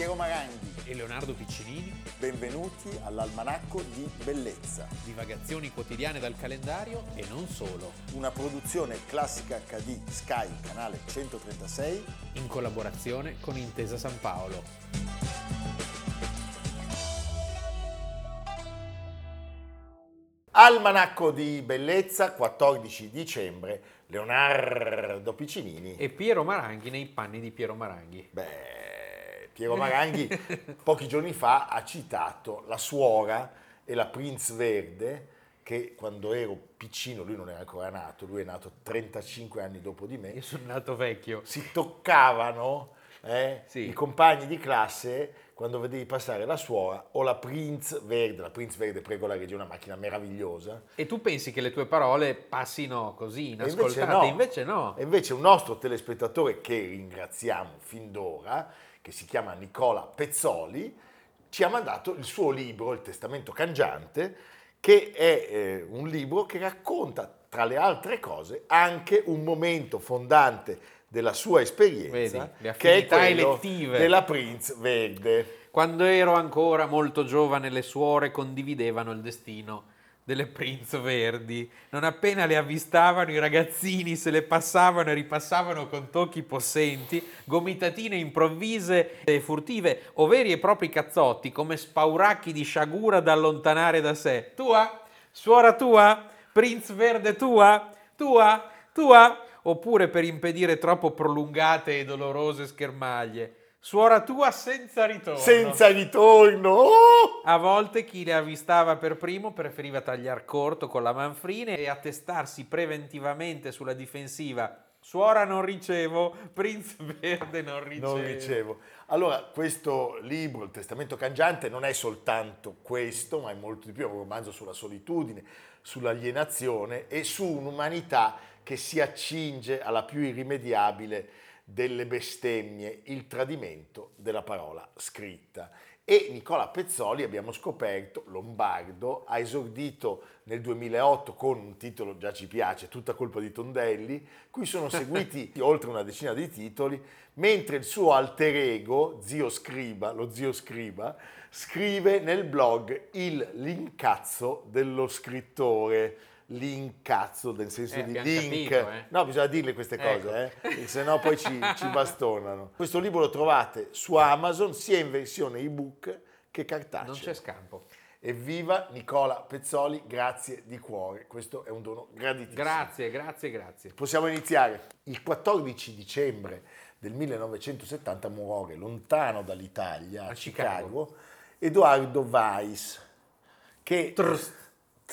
Piero Maranghi. e Leonardo Piccinini, Benvenuti all'Almanacco di Bellezza, divagazioni quotidiane dal calendario e non solo, una produzione classica HD Sky, canale 136. in collaborazione con Intesa San Paolo. Almanacco di Bellezza, 14 dicembre, Leonardo Piccinini. E Piero Maranghi nei panni di Piero Maranghi. Beh, Piero Maranghi pochi giorni fa ha citato la suora e la Prince Verde che quando ero piccino, lui non era ancora nato, lui è nato 35 anni dopo di me, Io sono nato vecchio. si toccavano eh, Sì. i compagni di classe quando vedevi passare la suora o la Prince Verde. La Prince Verde, prego la regia, è una macchina meravigliosa. E tu pensi che le tue parole passino così, E invece inascoltate? no. Invece no. E invece un nostro telespettatore che ringraziamo fin d'ora, che si chiama Nicola Pezzoli, ci ha mandato il suo libro, Il Testamento Cangiante, che è eh, un libro che racconta, tra le altre cose, anche un momento fondante della sua esperienza, Vedi, che è quello elettive. della Prince Verde. Quando ero ancora molto giovane, le suore condividevano il destino delle Prince Verdi. Non appena le avvistavano, i ragazzini se le passavano e ripassavano con tocchi possenti, gomitatine improvvise e furtive, o veri e propri cazzotti, come spauracchi di sciagura da allontanare da sé. Tua? Suora tua? Prince Verde tua? Tua? Tua? Oppure per impedire troppo prolungate e dolorose schermaglie. Suora tua senza ritorno. Senza ritorno! Oh! A volte chi le avvistava per primo preferiva tagliar corto con la manfrina e attestarsi preventivamente sulla difensiva. Suora non ricevo, Prince Verde non ricevo. Non ricevo. Allora, questo libro, Il Testamento Cangiante, non è soltanto questo, ma è molto di più, è un romanzo sulla solitudine, sull'alienazione e su un'umanità che si accinge alla più irrimediabile delle bestemmie, il tradimento della parola scritta. E Nicola Pezzoli, abbiamo scoperto, lombardo, ha esordito nel 2008 con un titolo, già ci piace, Tutta colpa di Tondelli, cui sono seguiti oltre una decina di titoli, mentre il suo alter ego, Zio Scriba, lo Zio Scriba, scrive nel blog il lincazzo dello scrittore, lincazzo nel senso Eh, di link. capito, eh. No, bisogna dirle queste Ecco. cose, eh, se no poi ci, ci bastonano. Questo libro lo trovate su Amazon sia in versione ebook che cartaceo. Non c'è scampo. Evviva Nicola Pezzoli, grazie di cuore, questo è un dono graditissimo. Grazie, grazie, grazie. Possiamo iniziare. Il 14 dicembre del 1970 muore lontano dall'Italia, a, A Chicago, Chicago. Edoardo Weiss, che Trst.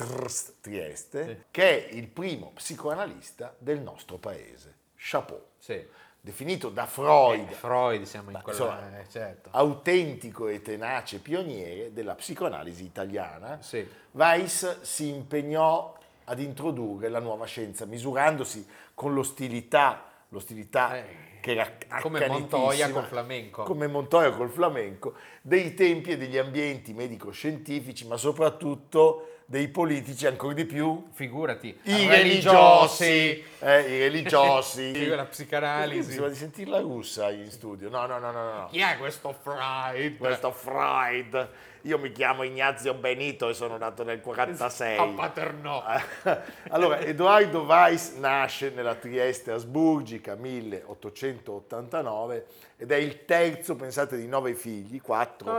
Trst, Trieste, Sì. che è il primo psicoanalista del nostro paese. Chapeau. Sì. Definito da Freud Eh, Freud siamo in quella... insomma, eh, certo. autentico e tenace pioniere della psicoanalisi italiana, Sì. Weiss si impegnò ad introdurre la nuova scienza, misurandosi con l'ostilità, l'ostilità Eh, che era come Montoya col flamenco. come Montoya col flamenco, dei tempi e degli ambienti medico-scientifici, ma soprattutto dei politici ancora di più. Figurati. I religiosi, eh, i religiosi. La psicanalisi. Sembra di sentire la russa in studio. No, no, no, no, no. Chi è questo Freud? Questo Freud. Io mi chiamo Ignazio Benito e sono nato nel 46. A Paternò. allora, Edoardo Weiss nasce nella Trieste asburgica 1889 ed è il terzo, pensate, di nove figli, quattro.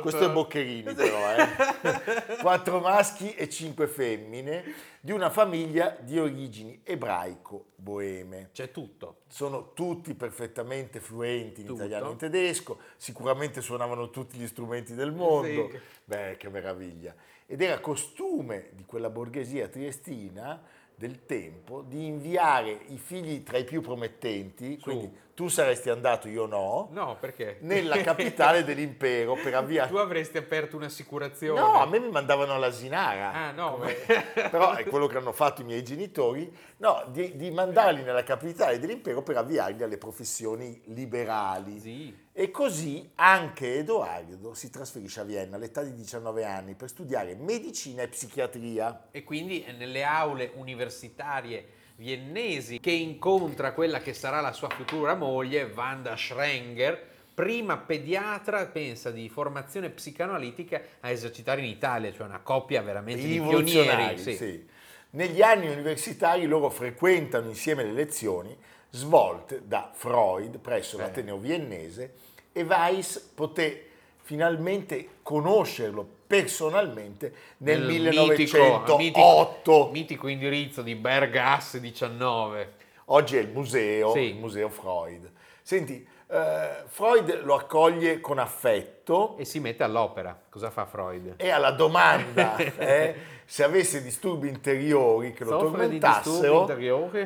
Questo è Boccherini però, eh. Quattro maschi e cinque femmine di una famiglia di origini ebraico-boeme. C'è tutto. Sono tutti perfettamente fluenti in Tutto. italiano e in tedesco, sicuramente suonavano tutti gli strumenti del mondo. Sì. Beh, che meraviglia. Ed era costume di quella borghesia triestina del tempo di inviare i figli tra i più promettenti, quindi tu saresti andato, io no, No, perché? nella capitale dell'impero per avviare... Tu avresti aperto un'assicurazione. No, a me mi mandavano all'asinara. Ah, no, Come- però è quello che hanno fatto i miei genitori, no, di, di mandarli nella capitale dell'impero per avviarli alle professioni liberali. Sì. E così anche Edoardo si trasferisce a Vienna all'età di 19 anni per studiare medicina e psichiatria. E quindi nelle aule universitarie viennesi che incontra quella che sarà la sua futura moglie, Wanda Schrenger, prima pediatra, pensa, di formazione psicanalitica a esercitare in Italia, cioè una coppia veramente di pionieri. Sì. sì. Negli anni universitari loro frequentano insieme le lezioni svolte da Freud presso Eh. l'Ateneo viennese e Weiss poté finalmente conoscerlo personalmente nel, mitico, 1908. mitico, mitico indirizzo di Bergasse 19. Oggi è il museo, Sì. il museo Freud. Senti, eh, Freud lo accoglie con affetto E si mette all'opera. Cosa fa Freud? e alla domanda eh, se avesse disturbi interiori che lo Soffre tormentassero,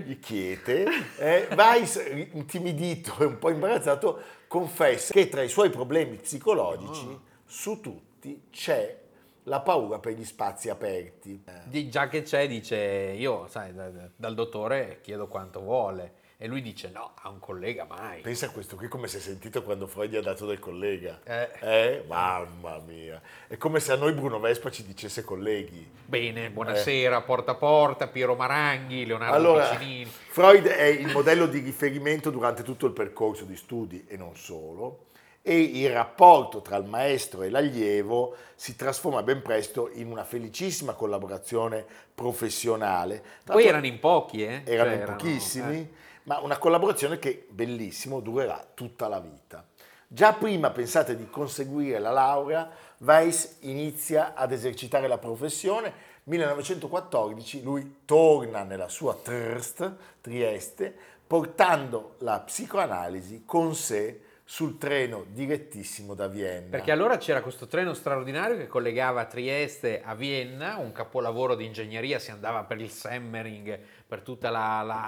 gli chiede, eh, Weiss, intimidito e un po' imbarazzato, confessa che tra i suoi problemi psicologici, Ah. su tutti, c'è la paura per gli spazi aperti. Di- Già che c'è, dice io, sai, da- da- dal dottore chiedo quanto vuole. E lui dice no, a un collega mai. Pensa a questo qui come si è sentito quando Freud gli ha dato del collega. Eh. Eh? Mamma mia. È come se a noi Bruno Vespa ci dicesse colleghi. Bene, buonasera, porta a porta, Piero Maranghi, Leonardo Allora, Piccinini. Freud è il modello di riferimento durante tutto il percorso di studi e non solo, e il rapporto tra il maestro e l'allievo si trasforma ben presto in una felicissima collaborazione professionale. Tra Poi erano in pochi, eh? erano Cioè, in pochissimi, eh. Ma una collaborazione che, bellissimo, durerà tutta la vita. Già prima, pensate, di conseguire la laurea, Weiss inizia ad esercitare la professione. 1914 lui torna nella sua Trst, Trieste, portando la psicoanalisi con sé sul treno direttissimo da Vienna. Perché allora c'era questo treno straordinario che collegava Trieste a Vienna, un capolavoro di ingegneria, si andava per il Semmering, per tutta la, la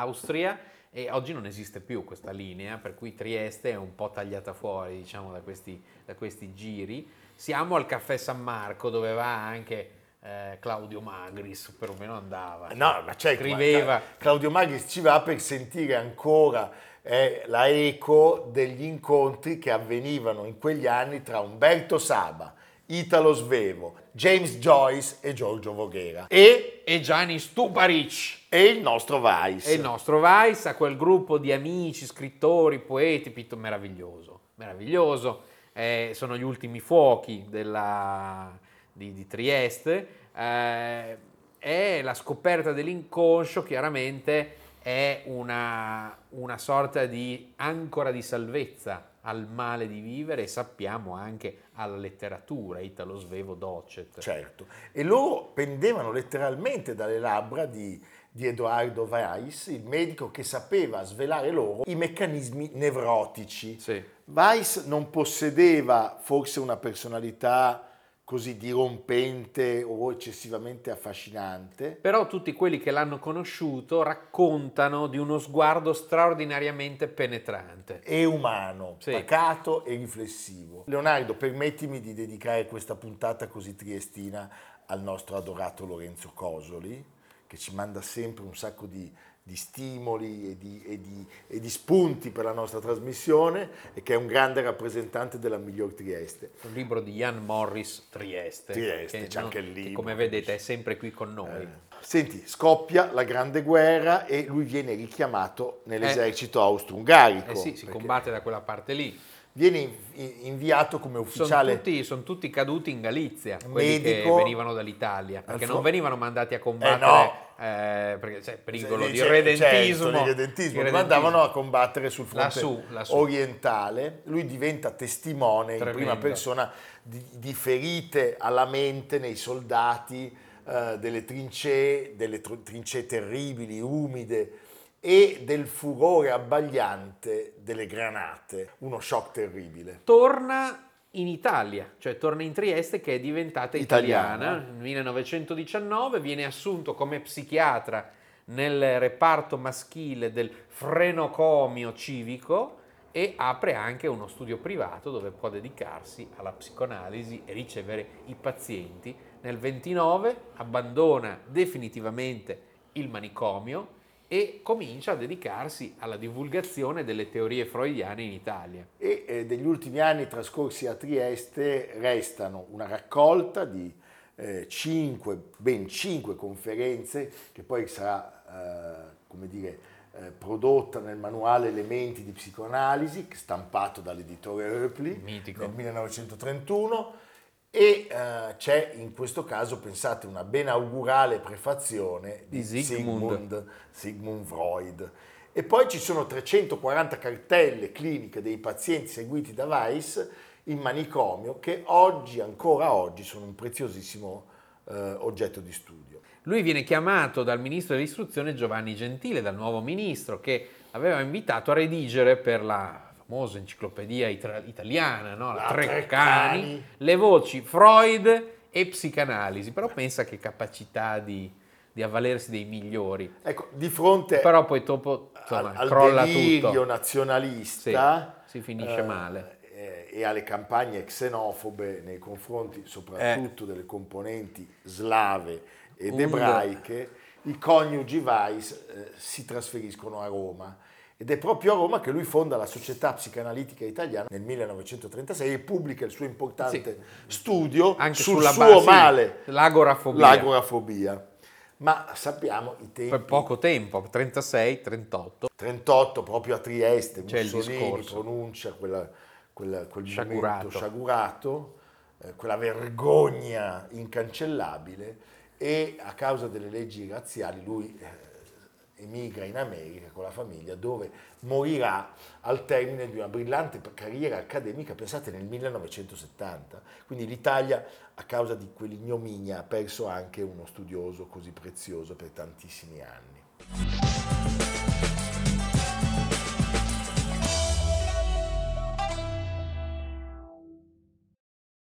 e oggi non esiste più questa linea, per cui Trieste è un po' tagliata fuori diciamo, da, questi, da questi giri. Siamo al caffè San Marco dove va anche eh, Claudio Magris, perlomeno andava. No, ma certo, Scriveva. Cla- Claudio Magris ci va per sentire ancora eh, la eco degli incontri che avvenivano in quegli anni tra Umberto Saba, Italo Svevo, James Joyce e Giorgio Voghera e, E Gianni Stuparic. e il nostro Weiss. E il nostro Weiss, a quel gruppo di amici, scrittori, poeti, pitto- meraviglioso, meraviglioso. Eh, sono gli ultimi fuochi della- di, di Trieste. Eh, è la scoperta dell'inconscio, chiaramente è una, una sorta di ancora di salvezza al male di vivere e sappiamo anche alla letteratura, Italo Svevo Docet. Certo, e loro pendevano letteralmente dalle labbra di, di Edoardo Weiss, il medico che sapeva svelare loro i meccanismi nevrotici. Sì. Weiss non possedeva forse una personalità così dirompente o eccessivamente affascinante. Però tutti quelli che l'hanno conosciuto raccontano di uno sguardo straordinariamente penetrante. e umano, Sì. pacato e riflessivo. Leonardo, permettimi di dedicare questa puntata così triestina al nostro adorato Lorenzo Cosoli, che ci manda sempre un sacco di, di stimoli e di, e di- e di spunti per la nostra trasmissione e che è un grande rappresentante della miglior Trieste. Un libro di Jan Morris Trieste. Trieste, che c'è anche il libro. come vedete è sempre qui con noi. Eh, Senti, scoppia la Grande Guerra e lui viene richiamato nell'esercito austro-ungarico. Eh sì, si combatte da quella parte lì. Viene in- in- inviato come Sono ufficiale tutti, son tutti caduti in Galizia, quelli Medico. che venivano dall'Italia, perché non venivano mandati a combattere, no. Eh, perché c'è pericolo Sì, di redentismo. certo, di redentismo, di ma andavano a combattere sul fronte Lassù, lassù. orientale. Lui diventa testimone in Tremendo. prima persona di, di ferite alla mente nei soldati, eh, delle trincee, delle tr- trincee terribili, umide e del furore abbagliante delle granate. Uno shock terribile. torna in Italia, cioè torna in Trieste che è diventata italiana. Italiana. Nel 1919 viene assunto come psichiatra nel reparto maschile del frenocomio civico e apre anche uno studio privato dove può dedicarsi alla psicoanalisi e ricevere i pazienti. Nel 29 abbandona definitivamente il manicomio e comincia a dedicarsi alla divulgazione delle teorie freudiane in Italia. E eh, degli ultimi anni trascorsi a Trieste restano una raccolta di eh, cinque, ben cinque conferenze che poi sarà, eh, come dire, eh, prodotta nel manuale Elementi di psicoanalisi, stampato dall'editore Oepli nel 1931 e uh, c'è in questo caso, pensate, una benaugurale prefazione di, di Sigmund. Sigmund Freud. E poi ci sono 340 cartelle cliniche dei pazienti seguiti da Weiss in manicomio che oggi, ancora oggi, sono un preziosissimo eh, oggetto di studio. Lui viene chiamato dal ministro dell'istruzione Giovanni Gentile, dal nuovo ministro, che aveva invitato a redigere per la famosa enciclopedia italiana, no? la, Treccani, le voci Freud e psicanalisi, però pensa che capacità di, di avvalersi dei migliori. Ecco, di fronte però poi dopo insomma, al, crolla al delirio tutto. nazionalista sì, si finisce eh, male eh, e alle campagne xenofobe nei confronti soprattutto eh. delle componenti slave ed Und. ebraiche, i coniugi Weiss eh, si trasferiscono a Roma ed è proprio a Roma che lui fonda la Società Psicanalitica Italiana nel 1936 e pubblica il suo importante sì. studio Anche sul sulla suo base, male, l'agorafobia. l'agorafobia. Ma sappiamo i tempi... Per poco tempo, 36, 38. 38 proprio a Trieste, C'è Mussolini pronuncia quella, quella, quel sciagurato, sciagurato eh, quella vergogna incancellabile e a causa delle leggi razziali lui... Eh, emigra in America con la famiglia dove morirà al termine di una brillante carriera accademica, pensate nel 1970. Quindi l'Italia a causa di quell'ignominia ha perso anche uno studioso così prezioso per tantissimi anni.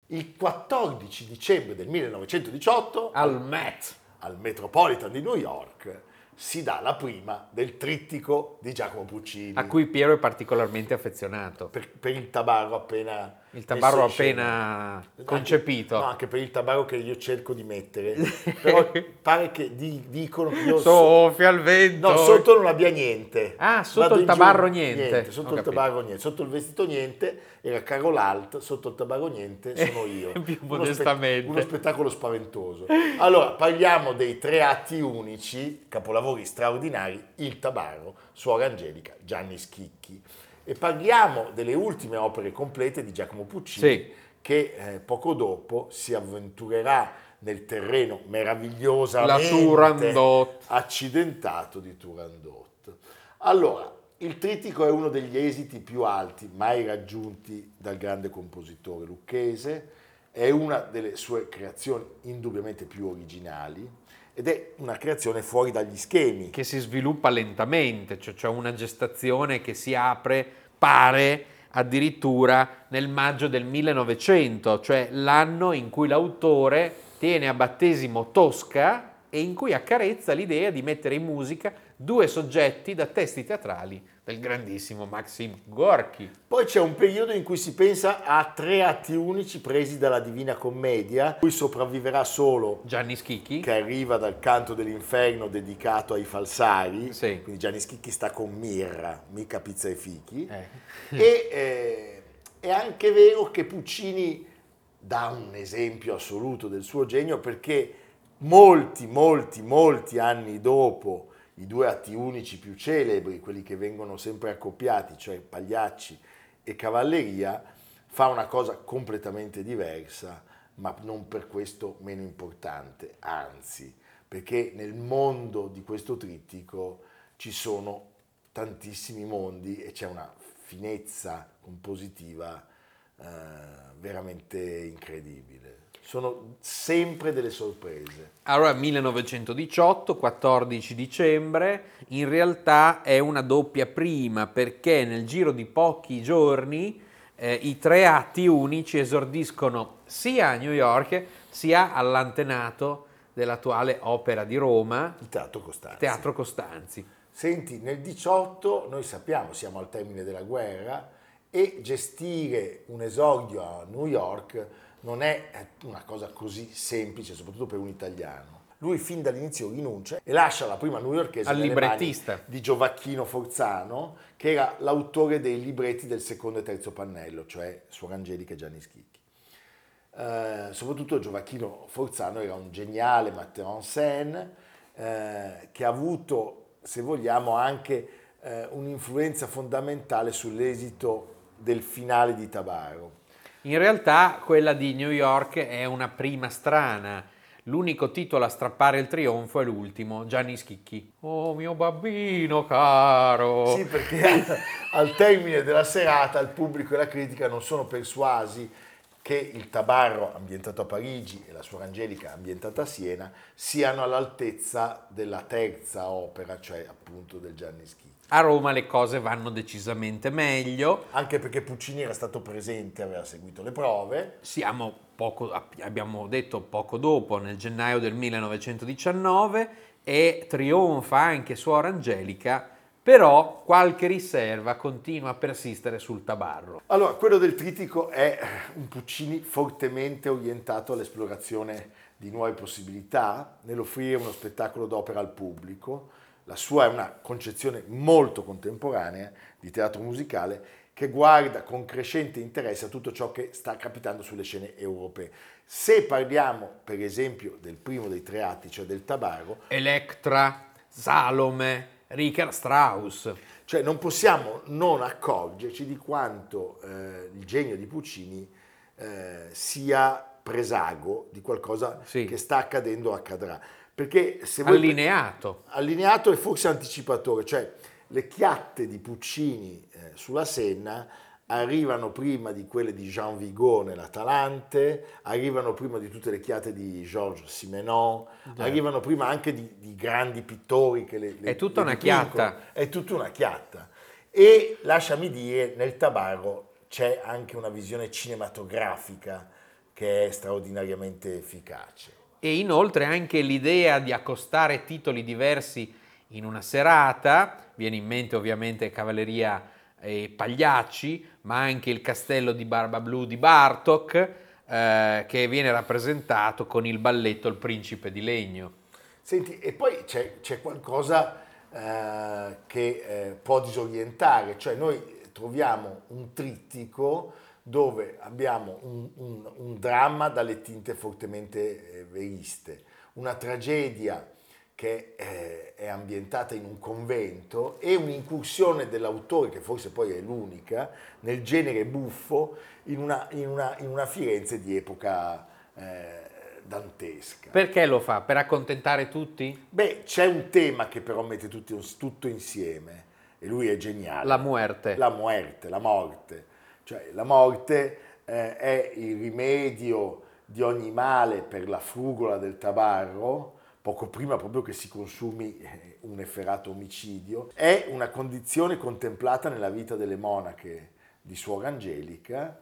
Il 14 dicembre del 1918 al Met, al Metropolitan di New York, si dà la prima del trittico di Giacomo Puccini. A cui Piero è particolarmente affezionato. Per, per il tabarro appena... Il tabarro appena concepito. Anche, no, anche per il tabarro che io cerco di mettere. Però pare che di, dicono che io... Soffia il vento! No, sotto non abbia niente. Ah, sotto Vado il tabarro niente. niente. Sotto Ho il capito. tabarro niente. Sotto il vestito niente era Carol Alt, sotto il tabarro niente sono io. Più modestamente. Uno, spe- uno spettacolo spaventoso. Allora, parliamo dei tre atti unici, capolavori straordinari, Il Tabarro, Suora Angelica, Gianni Schicchi. E parliamo delle ultime opere complete di Giacomo Puccini, sì. che eh, poco dopo si avventurerà nel terreno meravigliosamente accidentato di Turandot. Allora, il trittico è uno degli esiti più alti mai raggiunti dal grande compositore lucchese, è una delle sue creazioni indubbiamente più originali ed è una creazione fuori dagli schemi. Che si sviluppa lentamente, cioè c'è una gestazione che si apre, pare addirittura nel maggio del 1900, cioè l'anno in cui l'autore tiene a battesimo Tosca e in cui accarezza l'idea di mettere in musica due soggetti da testi teatrali del grandissimo Maxim Gorky. Poi c'è un periodo in cui si pensa a tre atti unici presi dalla Divina Commedia, cui sopravviverà solo Gianni Schicchi, che arriva dal canto dell'inferno dedicato ai falsari, sì. quindi Gianni Schicchi sta con Mirra, mica pizza e fichi, eh. e eh, è anche vero che Puccini dà un esempio assoluto del suo genio perché molti, molti, molti anni dopo i due atti unici più celebri, quelli che vengono sempre accoppiati, cioè Pagliacci e Cavalleria, fa una cosa completamente diversa, ma non per questo meno importante, anzi, perché nel mondo di questo trittico ci sono tantissimi mondi e c'è una finezza compositiva eh, veramente incredibile sono sempre delle sorprese. Allora, 1918, 14 dicembre, in realtà è una doppia prima perché nel giro di pochi giorni eh, i tre atti unici esordiscono sia a New York sia all'antenato dell'attuale Opera di Roma, il Teatro Costanzi. Teatro Costanzi. Senti, nel 18 noi sappiamo, siamo al termine della guerra e gestire un esordio a New York non è una cosa così semplice, soprattutto per un italiano. lui fin dall'inizio rinuncia e lascia la prima newyorkese Al nelle librettista. di Giovacchino Forzano, che era l'autore dei libretti del secondo e terzo pannello, cioè Suor Angelica e Gianni Schicchi. Eh, soprattutto Giovacchino Forzano era un geniale metteur en scène eh, che ha avuto, se vogliamo, anche eh, un'influenza fondamentale sull'esito del finale di Tabaro. In realtà quella di New York è una prima strana. L'unico titolo a strappare il trionfo è l'ultimo, Gianni Schicchi. Oh mio bambino caro. Sì, perché al, termine della serata il pubblico e la critica non sono persuasi che il Tabarro, ambientato a Parigi, e la Suor Angelica, ambientata a Siena, siano all'altezza della terza opera, cioè appunto del Gianni Schicchi. A Roma le cose vanno decisamente meglio. Anche perché Puccini era stato presente, aveva seguito le prove. Siamo poco, abbiamo detto poco dopo, nel gennaio del 1919, e trionfa anche Suor Angelica, però qualche riserva continua a persistere sul tabarro. Allora, quello del trittico è un Puccini fortemente orientato all'esplorazione di nuove possibilità, nell'offrire uno spettacolo d'opera al pubblico. La sua è una concezione molto contemporanea di teatro musicale che guarda con crescente interesse a tutto ciò che sta capitando sulle scene europee. Se parliamo, per esempio, del primo dei tre atti, cioè del Tabarro, Electra, Salome, Richard Strauss. Cioè non possiamo non accorgerci di quanto eh, il genio di Puccini eh, sia presago di qualcosa Sì. che sta accadendo o accadrà. Perché se voi Allineato. allineato e forse anticipatore, cioè le chiatte di Puccini eh, sulla Senna arrivano prima di quelle di Jean Vigo nell'Atalante, arrivano prima di tutte le chiatte di Georges Simenon, arrivano prima anche di, di grandi pittori che le, le- È tutta le una chiatta. È tutta una chiatta. E lasciami dire, nel Tabarro c'è anche una visione cinematografica che è straordinariamente efficace. E inoltre anche l'idea di accostare titoli diversi in una serata, viene in mente ovviamente Cavalleria e Pagliacci, ma anche il castello di Barba Blu di Bartok, eh, che viene rappresentato con il balletto Il Principe di Legno. Senti, e poi c'è, c'è qualcosa eh, che eh, può disorientare, cioè noi troviamo un trittico dove abbiamo un, un- un dramma dalle tinte fortemente eh, veriste, una tragedia che eh, è ambientata in un convento e un'incursione dell'autore, che forse poi è l'unica, nel genere buffo in una, in una- in una Firenze di epoca eh, dantesca. Perché lo fa? Per accontentare tutti? Beh, c'è un tema che però mette tutti- tutto insieme e lui è geniale. La muerte. La muerte, la morte. Cioè, la morte eh, è il rimedio di ogni male per la frugola del tabarro, poco prima proprio che si consumi eh, un efferato omicidio. È una condizione contemplata nella vita delle monache di Suor Angelica.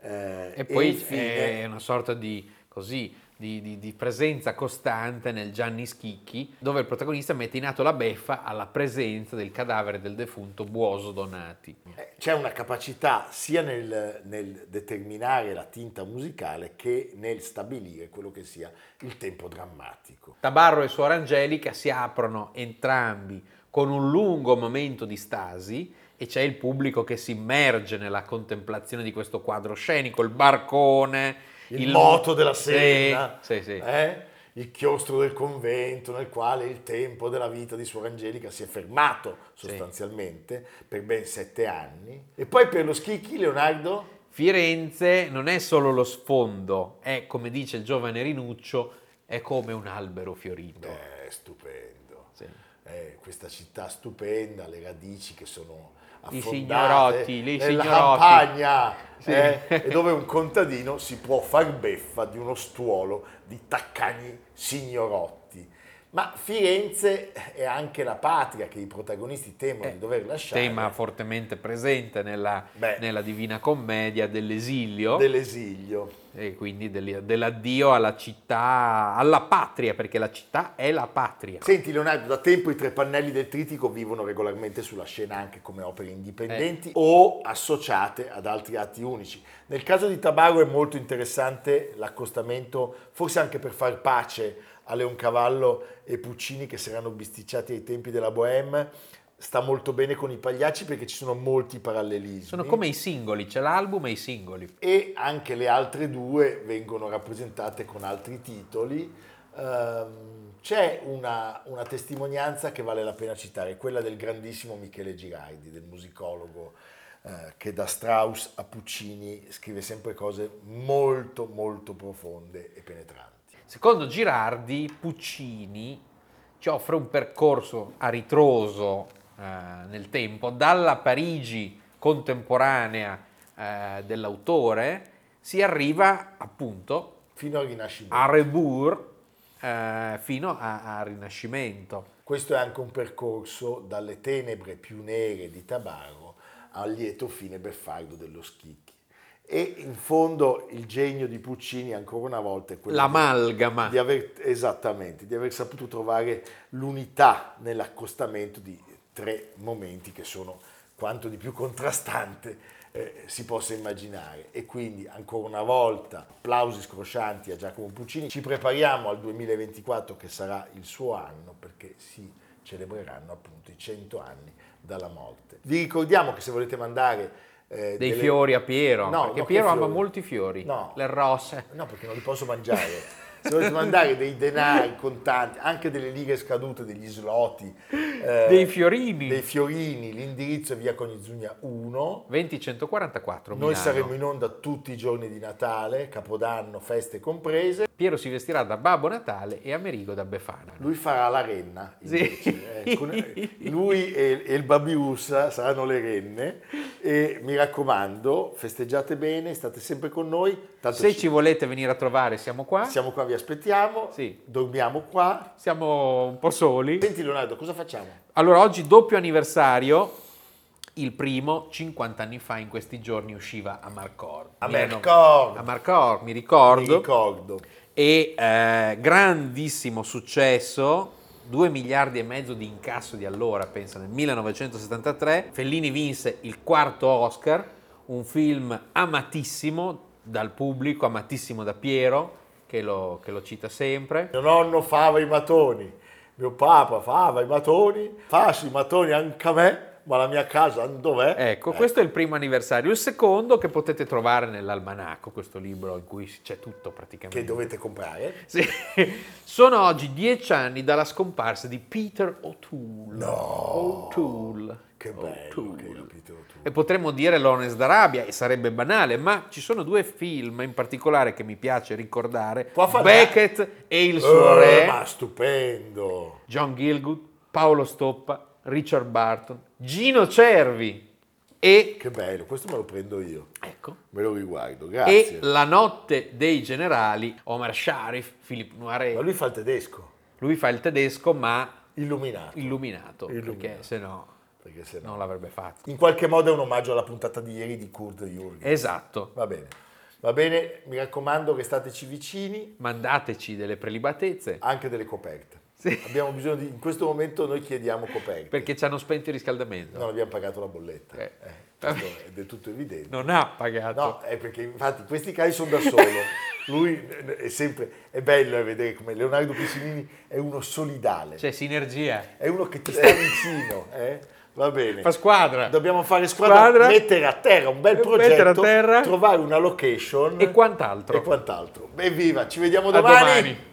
eh, E poi infine- è una sorta di, così, di, di- di presenza costante nel Gianni Schicchi, dove il protagonista mette in atto la beffa alla presenza del cadavere del defunto Buoso Donati. Eh, C'è una capacità sia nel, nel determinare la tinta musicale che nel stabilire quello che sia il tempo drammatico. Tabarro e Suor Angelica si aprono entrambi con un lungo momento di stasi e c'è il pubblico che si immerge nella contemplazione di questo quadro scenico, il barcone, Il, moto della Senna, sì, sì. eh? il chiostro del convento nel quale il tempo della vita di Suor Angelica si è fermato sostanzialmente per ben sette anni. E poi per lo schicchi, Leonardo, Firenze non è solo lo sfondo, è come dice il giovane Rinuccio, è come un albero fiorito. è stupendo. Sì. Eh, questa città stupenda, le radici che sono I affondate signorotti, i nella signorotti. campagna Sì. eh, e dove un contadino si può far beffa di uno stuolo di taccagni signorotti. Ma Firenze è anche la patria che i protagonisti temono di dover lasciare Eh, Tema fortemente presente nella, Beh. nella Divina Commedia dell'esilio dell'esilio. e quindi dell'addio alla città, alla patria, perché la città è la patria. Senti Leonardo, da tempo i tre pannelli del Tritico vivono regolarmente sulla scena anche come opere Eh. indipendenti o associate ad altri atti unici. Nel caso di Tabarro è molto interessante l'accostamento, forse anche per far pace a Leoncavallo e Puccini che si erano bisticciati ai tempi della Bohème, sta molto bene con i pagliacci perché ci sono molti parallelismi. Sono come i singoli, c'è l'album e i singoli. E anche le altre due vengono rappresentate con altri titoli. Um, c'è una, una, testimonianza che vale la pena citare, quella del grandissimo Michele Girardi, del musicologo eh, che da Strauss a Puccini scrive sempre cose molto molto profonde e penetranti. Secondo Girardi, Puccini ci offre un percorso a ritroso eh, nel tempo, dalla Parigi contemporanea eh, dell'autore si arriva appunto fino al Rinascimento. A Rebours eh, fino al Rinascimento. Questo è anche un percorso dalle tenebre più nere di Tabaro al lieto fine beffardo dello Schicchi. E in fondo il genio di Puccini ancora una volta è quello L'amalgama. Di aver, esattamente, di aver saputo trovare l'unità nell'accostamento di tre momenti che sono quanto di più contrastante eh, si possa immaginare. E quindi ancora una volta applausi scroscianti a Giacomo Puccini. Ci prepariamo al 2024 che sarà il suo anno perché si celebreranno appunto i 100 anni dalla morte. Vi ricordiamo che se volete mandare eh, dei delle... fiori a Piero, no, perché Piero ama molti fiori, no. le rose. No, perché non li posso mangiare. se volete mandare dei denari contanti, anche delle lighe scadute, degli sloti, eh, dei fiorini, dei fiorini, l'indirizzo è via Conizugna 1, 20144 Noi saremo in onda tutti i giorni di Natale, Capodanno, feste comprese. Piero si vestirà da Babbo Natale e Amerigo da Befana. Lui farà la renna, sì. eh, lui e, e il Babius saranno le renne e mi raccomando, festeggiate bene, state sempre con noi. Se ci... ci volete venire a trovare siamo qua. Siamo qua, vi aspettiamo, sì. dormiamo qua. Siamo un po' soli. Senti Leonardo, cosa facciamo? Allora, oggi doppio anniversario. Il primo, 50 anni fa, in questi giorni, usciva a Marcor. A Marcor. A Marcor, mi ricordo. Mi ricordo. E eh, grandissimo successo, 2 miliardi e mezzo di incasso di allora, pensa, nel 1973. Fellini vinse il quarto Oscar, un film amatissimo dal pubblico, amatissimo da Piero, che lo, che lo cita sempre. Mio nonno fava i matoni, mio papà fava i matoni, fassi i matoni anche a me, ma la mia casa dov'è? Ecco, ecco, questo è il primo anniversario. Il secondo che potete trovare nell'almanacco, questo libro in cui c'è tutto praticamente. Che dovete comprare. Sì. Sono oggi dieci anni dalla scomparsa di Peter O'Toole. No! O'Toole. Che bello che Peter O'Toole. E potremmo dire Lawrence d'Arabia, e sarebbe banale, ma ci sono due film in particolare che mi piace ricordare. Beckett e il suo oh, re. Ma stupendo! John Gilgood, Paolo Stoppa, Richard Barton, Gino Cervi e... Che bello, questo me lo prendo io. Ecco. Me lo riguardo, grazie. E La notte dei generali, Omar Sharif, Philippe Noiret. Ma lui fa il tedesco. Lui fa il tedesco, ma... Illuminato. Illuminato, Illuminato. perché se no... Perché se no non l'avrebbe fatto. In qualche modo è un omaggio alla puntata di ieri di Kurt Jürgen. Esatto. Va bene. Va bene, mi raccomando, restateci vicini. Mandateci delle prelibatezze. Anche delle coperte. Sì. Abbiamo bisogno di, in questo momento noi chiediamo coperte. Perché ci hanno spento il riscaldamento. Non abbiamo pagato la bolletta. Eh. Eh, è del tutto evidente. Non ha pagato. No, è perché infatti questi casi sono da solo. Lui è sempre, è bello vedere come Leonardo Piccinini è uno solidale. C'è sinergia. È uno che ti sta vicino. Eh? Va bene. Fa squadra. Dobbiamo fare squadra, squadra, mettere a terra un bel progetto, terra, trovare una location e quant'altro. E quant'altro. Evviva, ci vediamo domani.